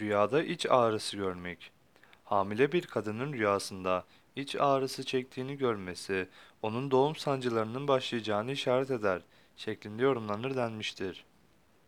Rüyada iç ağrısı görmek. Hamile bir kadının rüyasında iç ağrısı çektiğini görmesi, onun doğum sancılarının başlayacağını işaret eder şeklinde yorumlanır denmiştir.